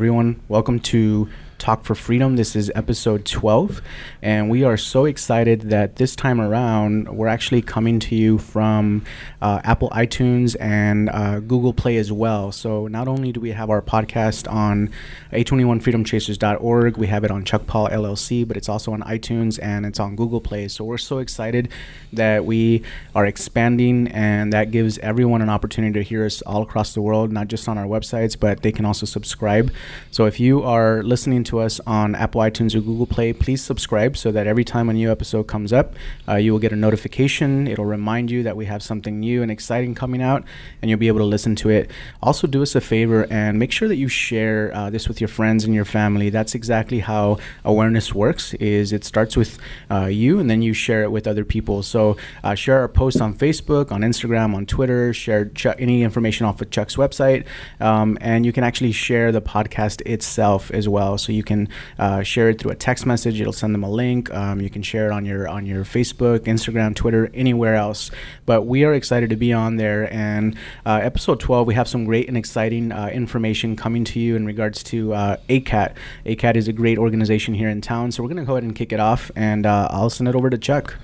everyone. Welcome to Talk for Freedom. This is episode 12, and we are so excited that this time around we're actually coming to you from uh, Apple iTunes and uh, Google Play as well. So not only do we have our podcast on a21freedomchasers.org, we have it on Chuck Paul LLC, but it's also on iTunes and it's on Google Play. So we're so excited that we are expanding, and that gives everyone an opportunity to hear us all across the world, not just on our websites, but they can also subscribe. So if you are listening to to us on Apple iTunes or Google Play, please subscribe so that every time a new episode comes up, uh, you will get a notification. It'll remind you that we have something new and exciting coming out, and you'll be able to listen to it. Also, do us a favor and make sure that you share uh, this with your friends and your family. That's exactly how awareness works. Is it starts with uh, you, and then you share it with other people. So uh, share our posts on Facebook, on Instagram, on Twitter. Share any information off of Chuck's website, um, and you can actually share the podcast itself as well. So you you can uh, share it through a text message. It'll send them a link. Um, you can share it on your on your Facebook, Instagram, Twitter, anywhere else. But we are excited to be on there. And uh, episode 12, we have some great and exciting uh, information coming to you in regards to uh, ACAT. ACAT is a great organization here in town. So we're going to go ahead and kick it off, and uh, I'll send it over to Chuck.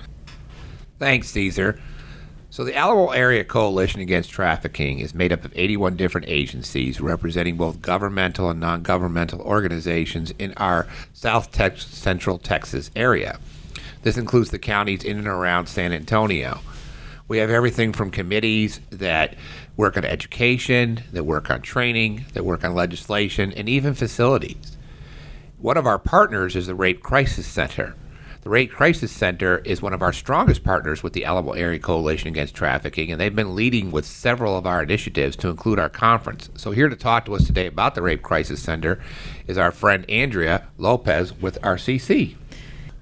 Thanks, Cesar. So, the Alamo Area Coalition Against Trafficking is made up of 81 different agencies representing both governmental and non governmental organizations in our South Tex- Central Texas area. This includes the counties in and around San Antonio. We have everything from committees that work on education, that work on training, that work on legislation, and even facilities. One of our partners is the Rape Crisis Center. The Rape Crisis Center is one of our strongest partners with the Alamo Area Coalition Against Trafficking, and they've been leading with several of our initiatives to include our conference. So, here to talk to us today about the Rape Crisis Center is our friend Andrea Lopez with RCC.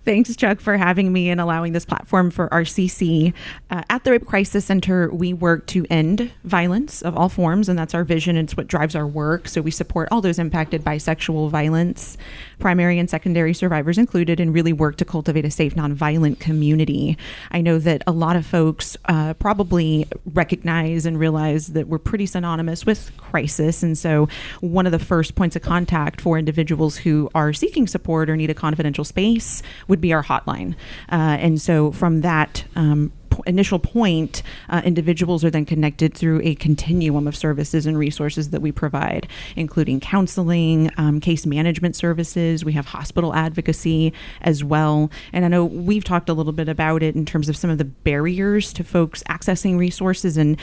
Thanks, Chuck, for having me and allowing this platform for RCC. Uh, at the Rape Crisis Center, we work to end violence of all forms, and that's our vision. It's what drives our work. So we support all those impacted by sexual violence, primary and secondary survivors included, and really work to cultivate a safe, nonviolent community. I know that a lot of folks uh, probably recognize and realize that we're pretty synonymous with crisis. And so one of the first points of contact for individuals who are seeking support or need a confidential space would be our hotline. Uh, and so from that um, initial point, uh, individuals are then connected through a continuum of services and resources that we provide, including counseling, um, case management services. We have hospital advocacy as well. And I know we've talked a little bit about it in terms of some of the barriers to folks accessing resources. And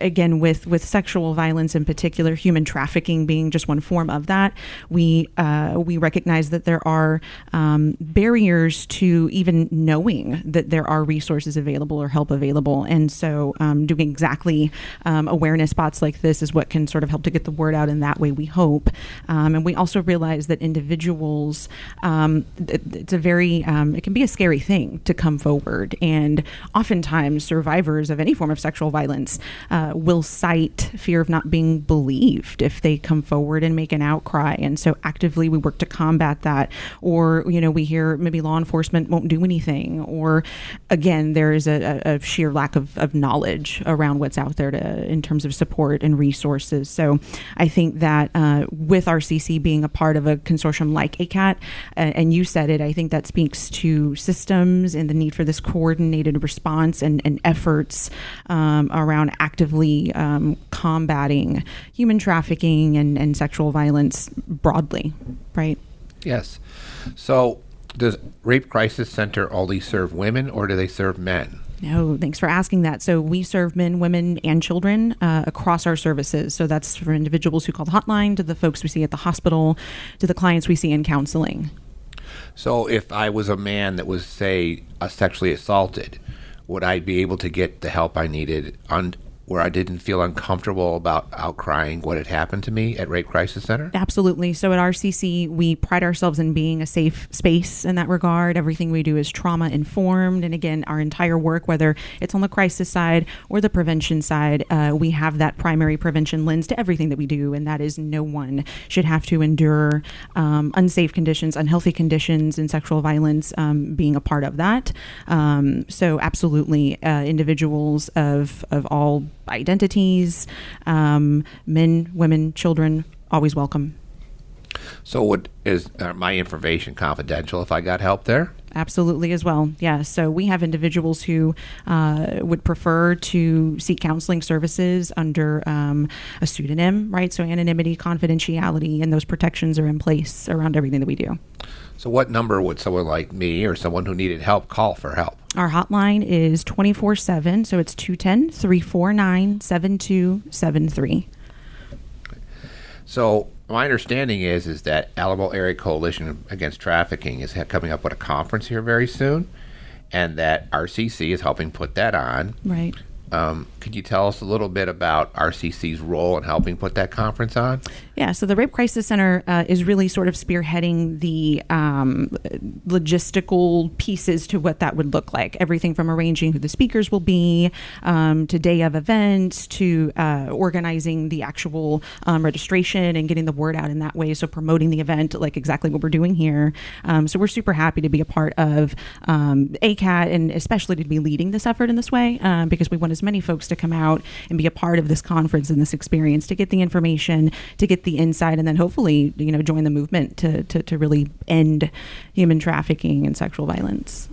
again, with, with sexual violence in particular, human trafficking being just one form of that, we, uh, we recognize that there are um, barriers to even knowing that there are resources available or help available. And so, um, doing exactly um, awareness spots like this is what can sort of help to get the word out in that way, we hope. Um, and we also realize that individuals, um, it's a very, um, it can be a scary thing to come forward. And oftentimes, survivors of any form of sexual violence uh, will cite fear of not being believed if they come forward and make an outcry. And so, actively, we work to combat that. Or, you know, we hear maybe law enforcement won't do anything. Or, again, there is a, a of sheer lack of, of knowledge around what's out there to, in terms of support and resources. So I think that uh, with RCC being a part of a consortium like ACAT, and you said it, I think that speaks to systems and the need for this coordinated response and, and efforts um, around actively um, combating human trafficking and, and sexual violence broadly, right? Yes. So does Rape Crisis Center only serve women or do they serve men? No, thanks for asking that. So we serve men, women, and children uh, across our services. So that's for individuals who call the hotline, to the folks we see at the hospital, to the clients we see in counseling. So if I was a man that was, say, sexually assaulted, would I be able to get the help I needed where I didn't feel uncomfortable about outcrying what had happened to me at Rape Crisis Center? Absolutely. So at RCC, we pride ourselves in being a safe space in that regard. Everything we do is trauma informed. And again, our entire work, whether it's on the crisis side or the prevention side, uh, we have that primary prevention lens to everything that we do. And that is no one should have to endure um, unsafe conditions, unhealthy conditions, and sexual violence um, being a part of that. Um, so, absolutely, uh, individuals of, of all identities, um, men, women, children, always welcome. So, would is uh, my information confidential if I got help there? Absolutely, as well. Yeah. So we have individuals who uh, would prefer to seek counseling services under um, a pseudonym, right? So anonymity, confidentiality, and those protections are in place around everything that we do. So, what number would someone like me or someone who needed help call for help? Our hotline is 24 7, so it's 210 349 7273. So, my understanding is is that Alamo Area Coalition Against Trafficking is coming up with a conference here very soon, and that RCC is helping put that on. Right. Um, could you tell us a little bit about RCC's role in helping put that conference on? Yeah, so the Rape Crisis Center uh, is really sort of spearheading the um, logistical pieces to what that would look like. Everything from arranging who the speakers will be, um, to day of events, to uh, organizing the actual um, registration and getting the word out in that way. So promoting the event, like exactly what we're doing here. Um, so we're super happy to be a part of um, ACAT and especially to be leading this effort in this way um, because we want as many folks to come out and be a part of this conference and this experience to get the information, to get the insight, and then hopefully, you know, join the movement to, to, to really end human trafficking and sexual violence.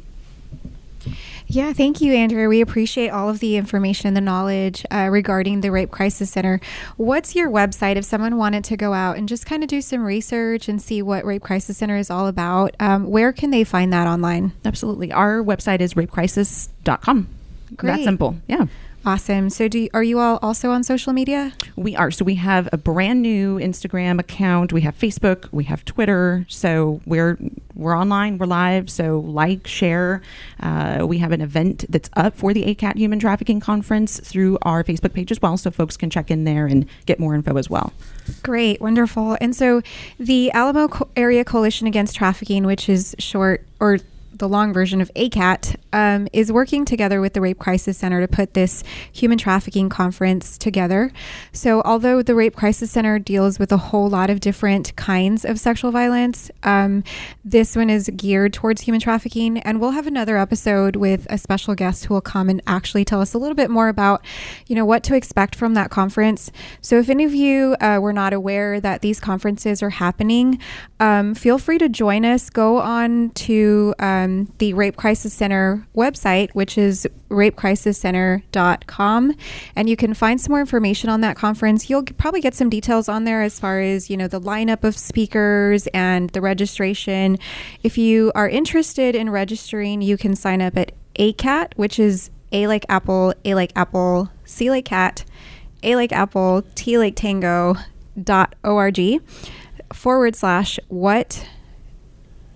Yeah, thank you, Andrea. We appreciate all of the information, the knowledge uh, regarding the Rape Crisis Center. What's your website if someone wanted to go out and just kind of do some research and see what Rape Crisis Center is all about? Um, where can they find that online? Absolutely. Our website is rapecrisis.com. Great. That simple. Yeah. Awesome. So, do you, are you all also on social media? We are. So we have a brand new Instagram account. We have Facebook. We have Twitter. So we're we're online. We're live. So like, share. Uh, we have an event that's up for the ACAT Human Trafficking Conference through our Facebook page as well. So folks can check in there and get more info as well. Great, wonderful. And so, the Alamo Co- Area Coalition Against Trafficking, which is short or the long version of ACAT, um, is working together with the Rape Crisis Center to put this human trafficking conference together. So, although the Rape Crisis Center deals with a whole lot of different kinds of sexual violence, um, this one is geared towards human trafficking. And we'll have another episode with a special guest who will come and actually tell us a little bit more about, you know, what to expect from that conference. So, if any of you uh, were not aware that these conferences are happening, um, feel free to join us. Go on to um, the Rape Crisis Center website, which is rapecrisiscenter.com, and you can find some more information on that conference. You'll probably get some details on there as far as, you know, the lineup of speakers and the registration. If you are interested in registering, you can sign up at ACAT, which is A like Apple, A like Apple, C like Cat, A like Apple, T like Tango dot org forward slash what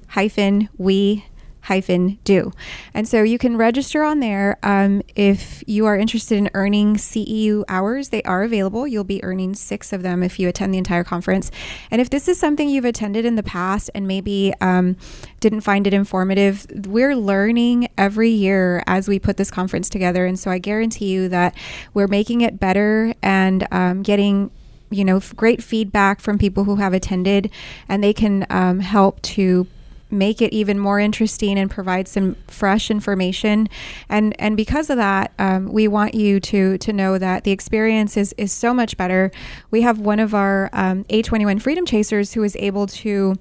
hyphen we hyphen do. And so you can register on there. Um, if you are interested in earning CEU hours, they are available. You'll be earning six of them if you attend the entire conference. And if this is something you've attended in the past and maybe um, didn't find it informative, we're learning every year as we put this conference together. And so I guarantee you that we're making it better and um, getting you know great feedback from people who have attended and they can um, help to make it even more interesting and provide some fresh information. And and because of that um, we want you to to know that the experience is is so much better. We have one of our um, a21 freedom chasers who is able to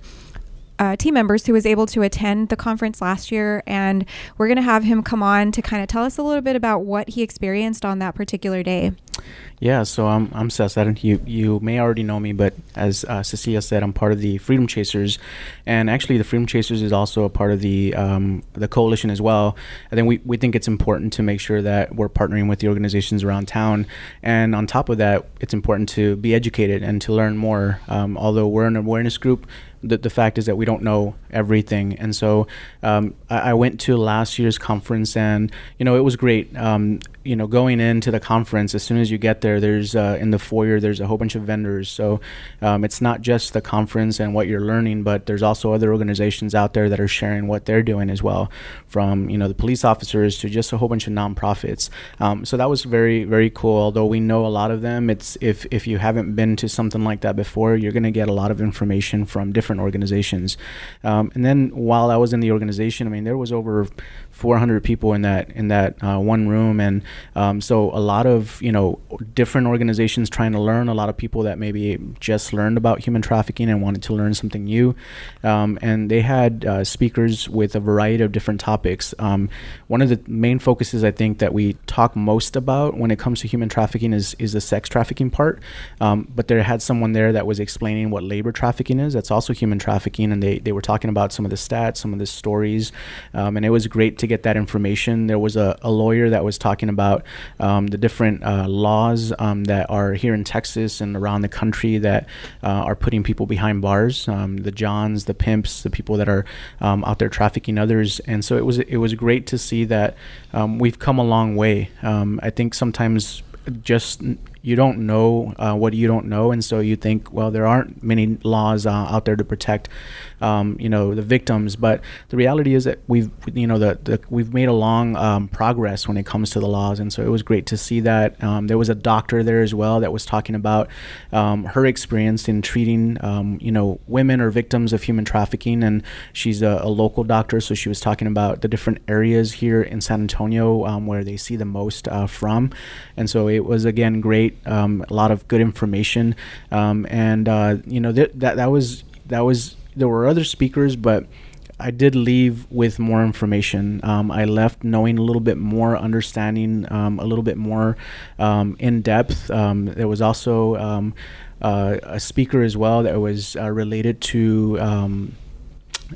uh, team members who was able to attend the conference last year, and we're going to have him come on to kind of tell us a little bit about what he experienced on that particular day. Yeah, so I'm I'm Cesar. You you may already know me, but as uh, Cecilia said, I'm part of the Freedom Chasers, and actually the Freedom Chasers is also a part of the um, the coalition as well. I think we, we think it's important to make sure that we're partnering with the organizations around town, and on top of that, it's important to be educated and to learn more. Um, although we're an awareness group, the, the fact is that we don't know everything. And so um, I, I, went to last year's conference, and you know it was great. Um, you know, going into the conference, as soon as you get there, there's uh, in the foyer there's a whole bunch of vendors. So um, it's not just the conference and what you're learning, but there's also other organizations out there that are sharing what they're doing as well, from you know the police officers to just a whole bunch of nonprofits. Um, so that was very very cool. Although we know a lot of them, it's if if you haven't been to something like that before, you're going to get a lot of information from different organizations. Um, and then while I was in the organization, I mean there was over 400 people in that in that uh, one room, and um, so a lot of you know different organizations trying to learn. A lot of people that maybe just learned about human trafficking and wanted to learn something new, um, and they had uh, speakers with a variety of different topics. Um, one of the main focuses I think that we talk most about when it comes to human trafficking is is the sex trafficking part, um, but there had someone there that was explaining what labor trafficking is. That's also human trafficking, and they they were talking about some of the stats, some of the stories, um, and it was great to get that information. There was a, a lawyer that was talking about um, the different uh, laws um, that are here in Texas and around the country that uh, are putting people behind bars, um, the Johns, the pimps, the people that are um, out there trafficking others. And so it was it was great to see that um, we've come a long way. I think sometimes just you don't know uh, what you don't know, and so you think, well, there aren't many laws uh, out there to protect, um, you know, the victims. But the reality is that we've, you know, the, the we've made a long um, progress when it comes to the laws, and so it was great to see that. Um, there was a doctor there as well that was talking about um, her experience in treating, um, you know, women or victims of human trafficking, and she's a, a, local doctor, so she was talking about the different areas here in San Antonio um, where they see the most uh, from, and so it was again great um, a lot of good information, um, and uh, you know th- that that was that was there were other speakers, but I did leave with more information. Um, I left knowing a little bit more, understanding um, a little bit more um, in depth. Um, there was also um, uh, a speaker as well that was uh, related to. Um,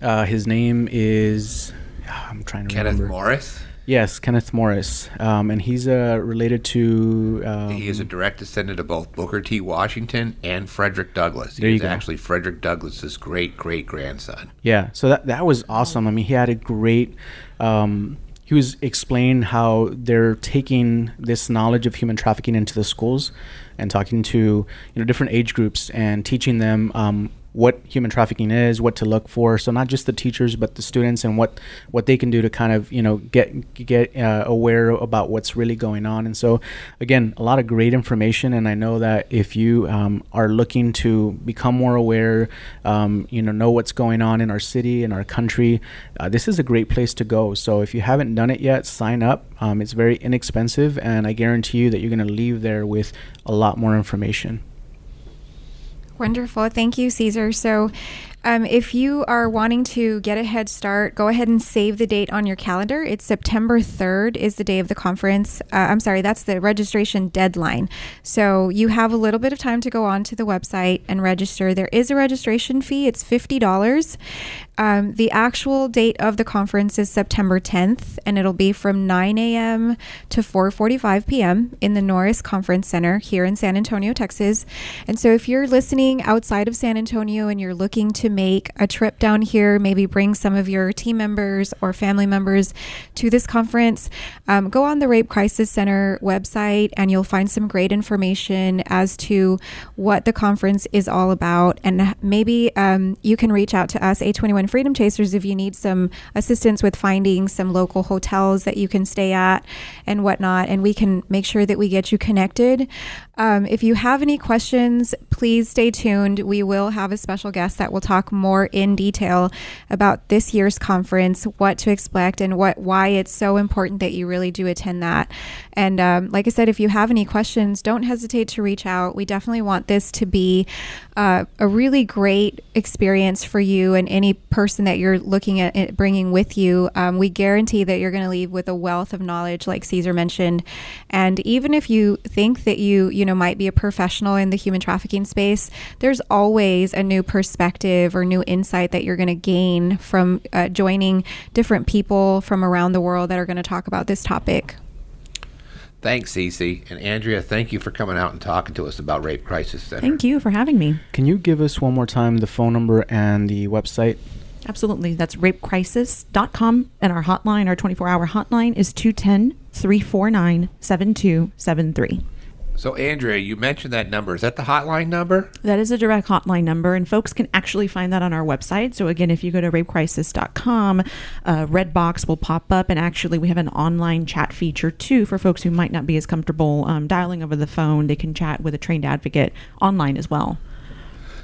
uh, his name is. I'm trying to Kenneth remember. Kenneth Morris. Yes, Kenneth Morris, um, and he's uh, related to. Um, he is a direct descendant of both Booker T. Washington and Frederick Douglass. There he you is go. actually Frederick Douglass's great great grandson. Yeah, so that that was awesome. I mean, he had a great. Um, he was explaining how they're taking this knowledge of human trafficking into the schools, and talking to you know different age groups and teaching them um, what human trafficking is, what to look for. So not just the teachers, but the students and what what they can do to kind of you know get get uh, aware about what's really going on. And so again, a lot of great information. And I know that if you um, are looking to become more aware, um, you know, know what's going on in our city in our country, uh, this is a great place to go. So if you haven't done it yet, sign up. Um, it's very inexpensive, and I guarantee you that you're going to leave there with a lot more information. Wonderful. Thank you, Cesar. So, um, if you are wanting to get a head start, go ahead and save the date on your calendar. It's September 3rd is the day of the conference. Uh, I'm sorry, that's the registration deadline. So you have a little bit of time to go on to the website and register. There is a registration fee. It's $50. Um, the actual date of the conference is September 10th, and it'll be from 9 a.m. to 4:45 p.m. in the Norris Conference Center here in San Antonio, Texas. And so, if you're listening outside of San Antonio and you're looking to make a trip down here, maybe bring some of your team members or family members to this conference, um, go on the Rape Crisis Center website, and you'll find some great information as to what the conference is all about. And maybe um, you can reach out to us, A21 Freedom Chasers, if you need some assistance with finding some local hotels that you can stay at and whatnot. And we can make sure that we get you connected. Um, if you have any questions, please stay tuned. We will have a special guest that will talk more in detail about this year's conference, what to expect, and what why it's so important that you really do attend that. And um, like I said, if you have any questions, don't hesitate to reach out. We definitely want this to be uh, a really great experience for you and any person that you're looking at it bringing with you. Um, we guarantee that you're going to leave with a wealth of knowledge, like Cesar mentioned. And even if you think that you, you know, might be a professional in the human trafficking space, there's always a new perspective or new insight that you're going to gain from uh, joining different people from around the world that are going to talk about this topic. Thanks, Cece. And Andrea, thank you for coming out and talking to us about Rape Crisis Center. Thank you for having me. Can you give us one more time the phone number and the website? Absolutely. That's rapecrisis.com. And our hotline, our 24 hour hotline, is 210 349 7273. So, Andrea, you mentioned that number. Is that the hotline number? That is a direct hotline number, and folks can actually find that on our website. So, again, if you go to rapecrisis.com, uh, Red Box will pop up, and actually, we have an online chat feature too for folks who might not be as comfortable um, dialing over the phone. They can chat with a trained advocate online as well.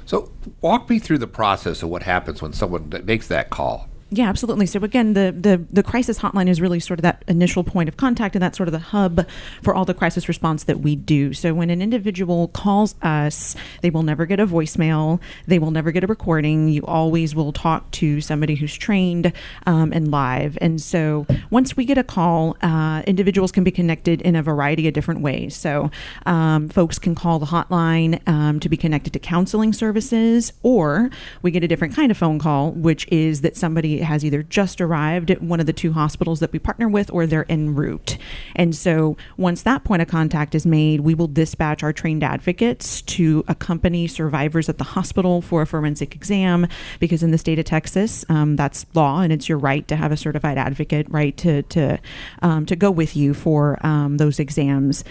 So, walk me through the process of what happens when someone makes that call. Yeah, absolutely. So again, the, the the crisis hotline is really sort of that initial point of contact, and that's sort of the hub for all the crisis response that we do. So when an individual calls us, they will never get a voicemail, they will never get a recording. You always will talk to somebody who's trained um, and live. And so once we get a call, uh, individuals can be connected in a variety of different ways. So um, folks can call the hotline um, to be connected to counseling services, or we get a different kind of phone call, which is that somebody has either just arrived at one of the two hospitals that we partner with or they're en route. And so once that point of contact is made, we will dispatch our trained advocates to accompany survivors at the hospital for a forensic exam because in the state of Texas, um, that's law and it's your right to have a certified advocate, right to to um, to go with you for um, those exams.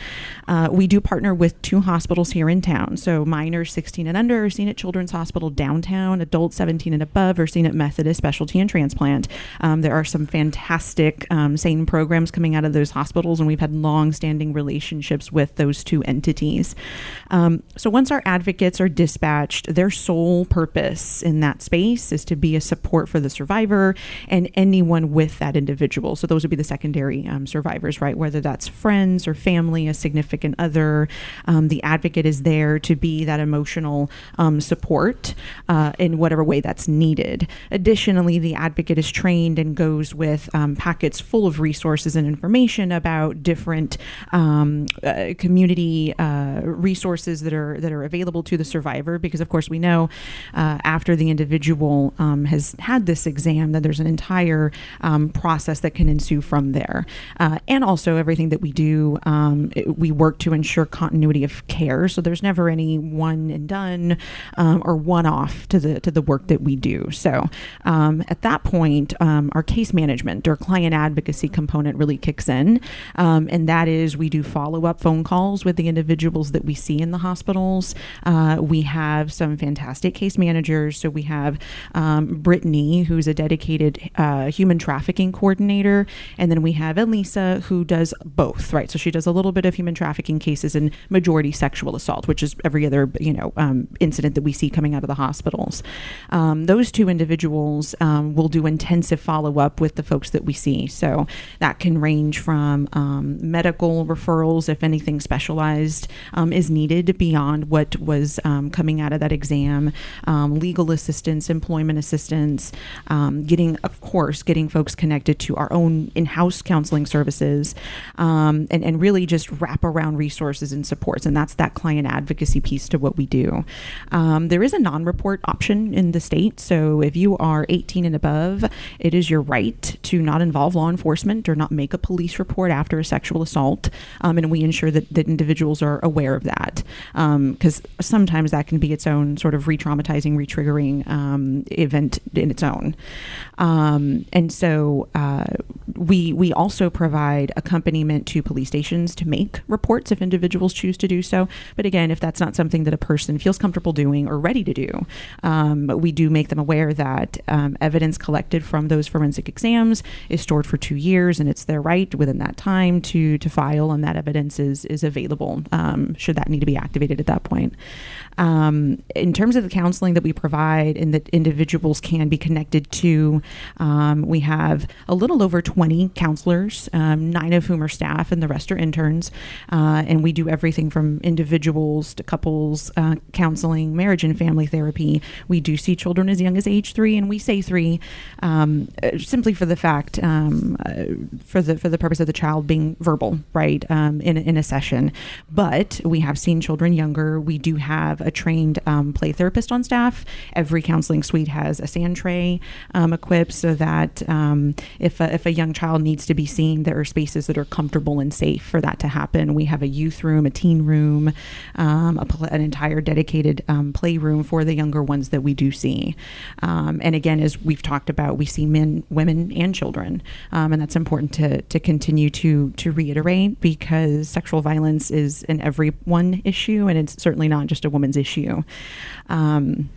Uh, we do partner with two hospitals here in town. So minors 16 and under are seen at Children's Hospital downtown. Adults 17 and above are seen at Methodist Specialty and Transplant. Um, there are some fantastic um, SANE programs coming out of those hospitals, and we've had long-standing relationships with those two entities. Um, so once our advocates are dispatched, their sole purpose in that space is to be a support for the survivor and anyone with that individual. So those would be the secondary um, survivors, right? Whether that's friends or family, a significant other, um, the advocate is there to be that emotional um, support uh, in whatever way that's needed. Additionally, the advocate is trained and goes with um, packets full of resources and information about different um, uh, community uh, resources that are that are available to the survivor. Because of course we know uh, after the individual um, has had this exam that there's an entire um, process that can ensue from there, uh, and also everything that we do, um, it, we work to ensure continuity of care. So there's never any one and done um, or one off to the to the work that we do. So um, at that point, um, our case management or client advocacy component really kicks in, um, and that is we do follow up phone calls with the individuals that we see in the hospitals. Uh, we have some fantastic case managers. So we have um, Brittany, who's a dedicated uh, human trafficking coordinator, and then we have Elisa, who does both. Right, so she does a little bit of human trafficking cases and majority sexual assault, which is every other you know um, incident that we see coming out of the hospitals. Um, those two individuals um, will do intensive follow up with the folks that we see. So that can range from um, medical referrals, if anything specialized um, is needed beyond what was um, coming out of that exam, um, legal assistance, employment assistance, um, getting, of course, getting folks connected to our own in house counseling services, and, and really just wrap around resources and supports. And that's that client advocacy piece to what we do. There is a non report option in the state. So if you are 18 and above, it is your right to not involve law enforcement or not make a police report after a sexual assault. Um, and we ensure that, that individuals are aware of that because um, sometimes that can be its own sort of re traumatizing, re triggering um, event in its own. Um, and so uh, we, we also provide accompaniment to police stations to make reports if individuals choose to do so. But again, if that's not something that a person feels comfortable doing or ready to do, um, we do make them aware that um, evidence collected from those forensic exams is stored for two years, and it's their right within that time to to file, and that evidence is is available um, should that need to be activated at that point. Um, in terms of the counseling that we provide and that individuals can be connected to, um, we have a little over 20 counselors, um, nine of whom are staff and the rest are interns. Uh, and we do everything from individuals to couples uh, counseling, marriage and family therapy. We do see children as young as age three, and we say three um, simply for the fact, um, uh, for the for the purpose of the child being verbal, right, um, in, in a session. But we have seen children younger. We do have a trained um, play therapist on staff. Every counseling suite has a sand tray um, equipped so that if, a, if a young child needs to be seen, there are spaces that are comfortable and safe for that to happen. We have a youth room, a teen room, um, pl- an entire dedicated um, playroom for the younger ones that we do see. Um, and again, as we've talked about, we see men, women, and children, and that's important to to continue to to reiterate because sexual violence is an everyone issue, and it's certainly not just a woman's issue. Um,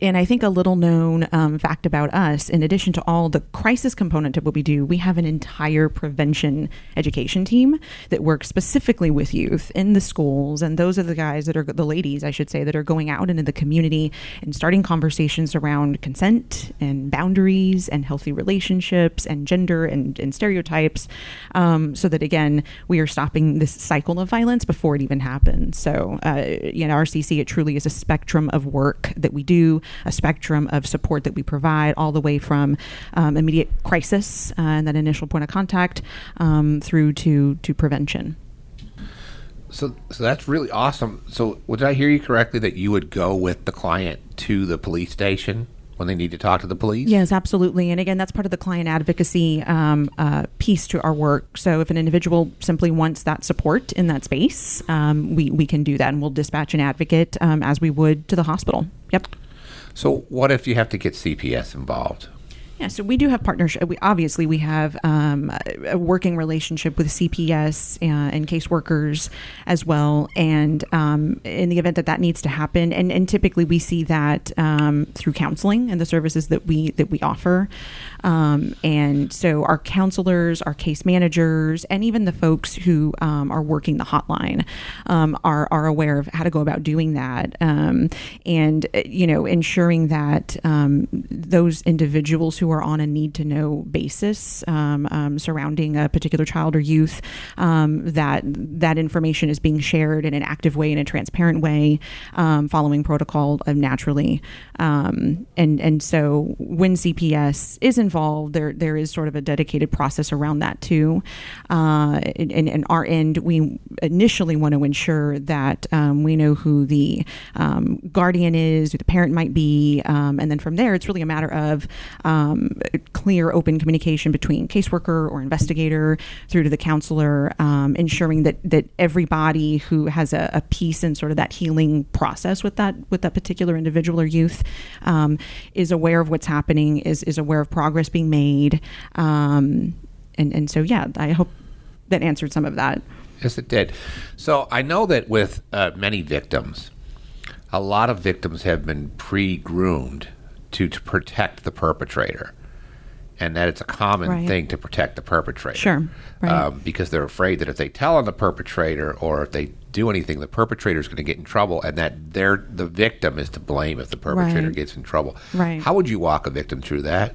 and I think a little known um, fact about us, in addition to all the crisis component of what we do, we have an entire prevention education team that works specifically with youth in the schools. And those are the guys that are the ladies, I should say, that are going out into the community and starting conversations around consent and boundaries and healthy relationships and gender and, and stereotypes um, so that, again, we are stopping this cycle of violence before it even happens. So, uh, you know, RCC, it truly is a spectrum of work that we do, a spectrum of support that we provide, all the way from um, immediate crisis uh, and that initial point of contact um, through to, to prevention. So, so that's really awesome. So, did I hear you correctly that you would go with the client to the police station when they need to talk to the police? Yes, absolutely. And again, that's part of the client advocacy um, uh, piece to our work. So if an individual simply wants that support in that space, um, we, we can do that and we'll dispatch an advocate um, as we would to the hospital. Yep. So, what if you have to get CPS involved? Yeah, so we do have partnership. We obviously we have um, a working relationship with CPS uh, and caseworkers as well. And um, in the event that that needs to happen, and, and typically we see that um, through counseling and the services that we that we offer. Um, and so our counselors, our case managers, and even the folks who um, are working the hotline um, are, are aware of how to go about doing that. And, uh, you know, ensuring that those individuals who are on a need to know basis um, surrounding a particular child or youth, that that information is being shared in an active way, in a transparent way, following protocol naturally. and, and so when CPS is involved, there there is sort of a dedicated process around that too. Uh, and, and our end, we initially want to ensure that um, we know who the um, guardian is, who the parent might be, um, and then from there, it's really a matter of um, clear, open communication between caseworker or investigator through to the counselor, um, ensuring that that everybody who has a, a, piece in sort of that healing process with that with that particular individual or youth um, is aware of what's happening, is is aware of progress being made. Um, and, and so, yeah, I hope that answered some of that. Yes, it did. So I know that with uh, many victims, a lot of victims have been pre groomed to, to protect the perpetrator. And that it's a common right. thing to protect the perpetrator. Sure. Right. Um, because they're afraid that if they tell on the perpetrator or if they do anything, the perpetrator is going to get in trouble, and that they're the victim is to blame if the perpetrator right. gets in trouble. Right. How would you walk a victim through that?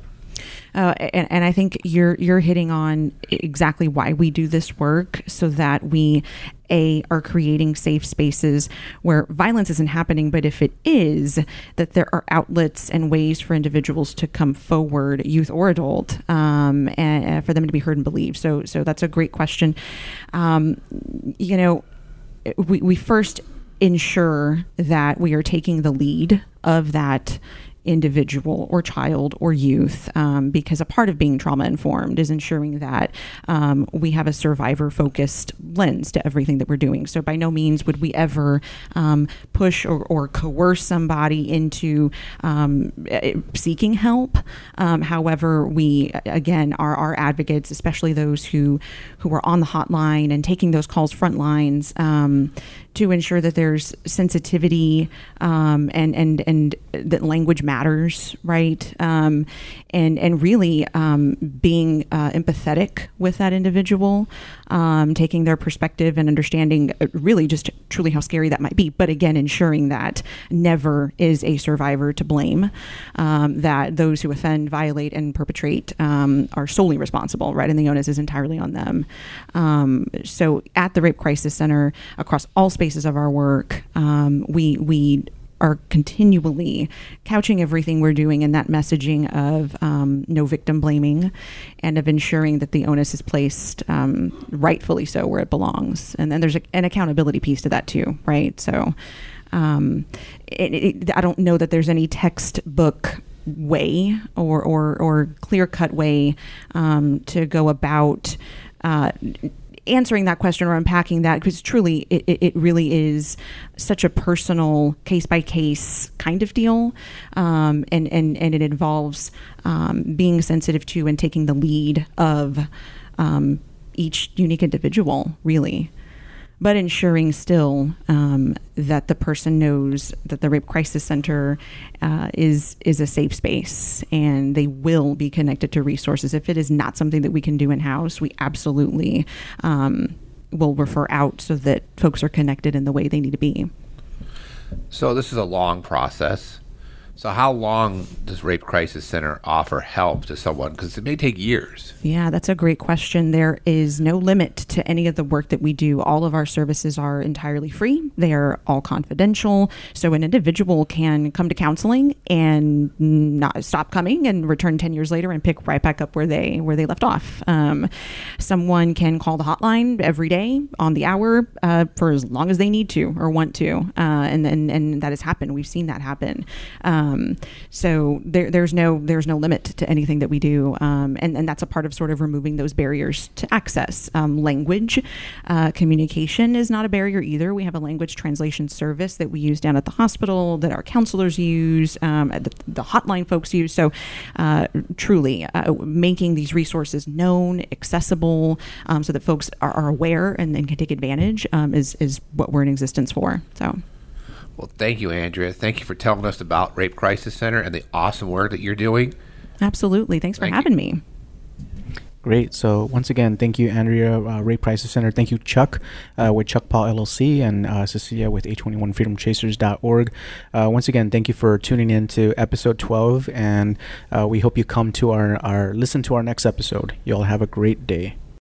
Uh, and, and I think you're you're hitting on exactly why we do this work, so that we a are creating safe spaces where violence isn't happening, but if it is, that there are outlets and ways for individuals to come forward, youth or adult, um, and, for them to be heard and believed. So, so that's a great question. Um, you know, we we first ensure that we are taking the lead of that individual or child or youth um, because a part of being trauma informed is ensuring that um, we have a survivor focused lens to everything that we're doing. So by no means would we ever um, push or, or, coerce somebody into um, eh, seeking help. Um, however we again are our advocates especially those who who are on the hotline and taking those calls front lines um, to ensure that there's sensitivity um, and and and that language matters, right? Um, and and really um, being uh, empathetic with that individual, um, taking their perspective and understanding uh, really just truly how scary that might be. But again, ensuring that never is a survivor to blame, um, that those who offend, violate, and perpetrate um, are solely responsible, right? And the onus is entirely on them. so at the Rape Crisis Center, across all spaces of our work, um, we we are continually couching everything we're doing in that messaging of um, no victim blaming and of ensuring that the onus is placed um, rightfully so where it belongs. And then there's a, an accountability piece to that too, right? So um, it, it, I don't know that there's any textbook way or, or, or clear cut way um, to go about. Uh, answering that question or unpacking that because truly it, it really is such a personal case by case kind of deal um, and, and, and it involves um, being sensitive to and taking the lead of um, each unique individual really but ensuring still um, that the person knows that the Rape Crisis Center uh, is is a safe space and they will be connected to resources. If it is not something that we can do in house, we absolutely um, will refer out so that folks are connected in the way they need to be. So this is a long process. So how long does Rape Crisis Center offer help to someone? Because it may take years. Yeah, that's a great question. There is no limit to any of the work that we do. All of our services are entirely free. They are all confidential. So an individual can come to counseling and not stop coming and return 10 years later and pick right back up where they where they left off. Um, someone can call the hotline every day on the hour uh, for as long as they need to or want to. Uh, and, and, and that has happened. We've seen that happen. Um, so there, there's no there's no limit to anything that we do, um, and and that's a part of sort of removing those barriers to access. Um, language uh, communication is not a barrier either. We have a language translation service that we use down at the hospital that our counselors use, um, the, the, hotline folks use. So uh, truly uh, making these resources known, accessible, um, so that folks are, are aware and, and, can take advantage um, is is what we're in existence for. So. Well, thank you, Andrea. Thank you for telling us about Rape Crisis Center and the awesome work that you're doing. Absolutely. Thanks for thank having you. me. Great. So once again, thank you, Andrea, uh, Rape Crisis Center. Thank you, Chuck, uh, with Chuck Paul LLC, and uh, Cecilia with A21FreedomChasers.org. Uh, once again, thank you for tuning in to episode 12, and uh, we hope you come to our, our listen to our next episode. Y'all have a great day.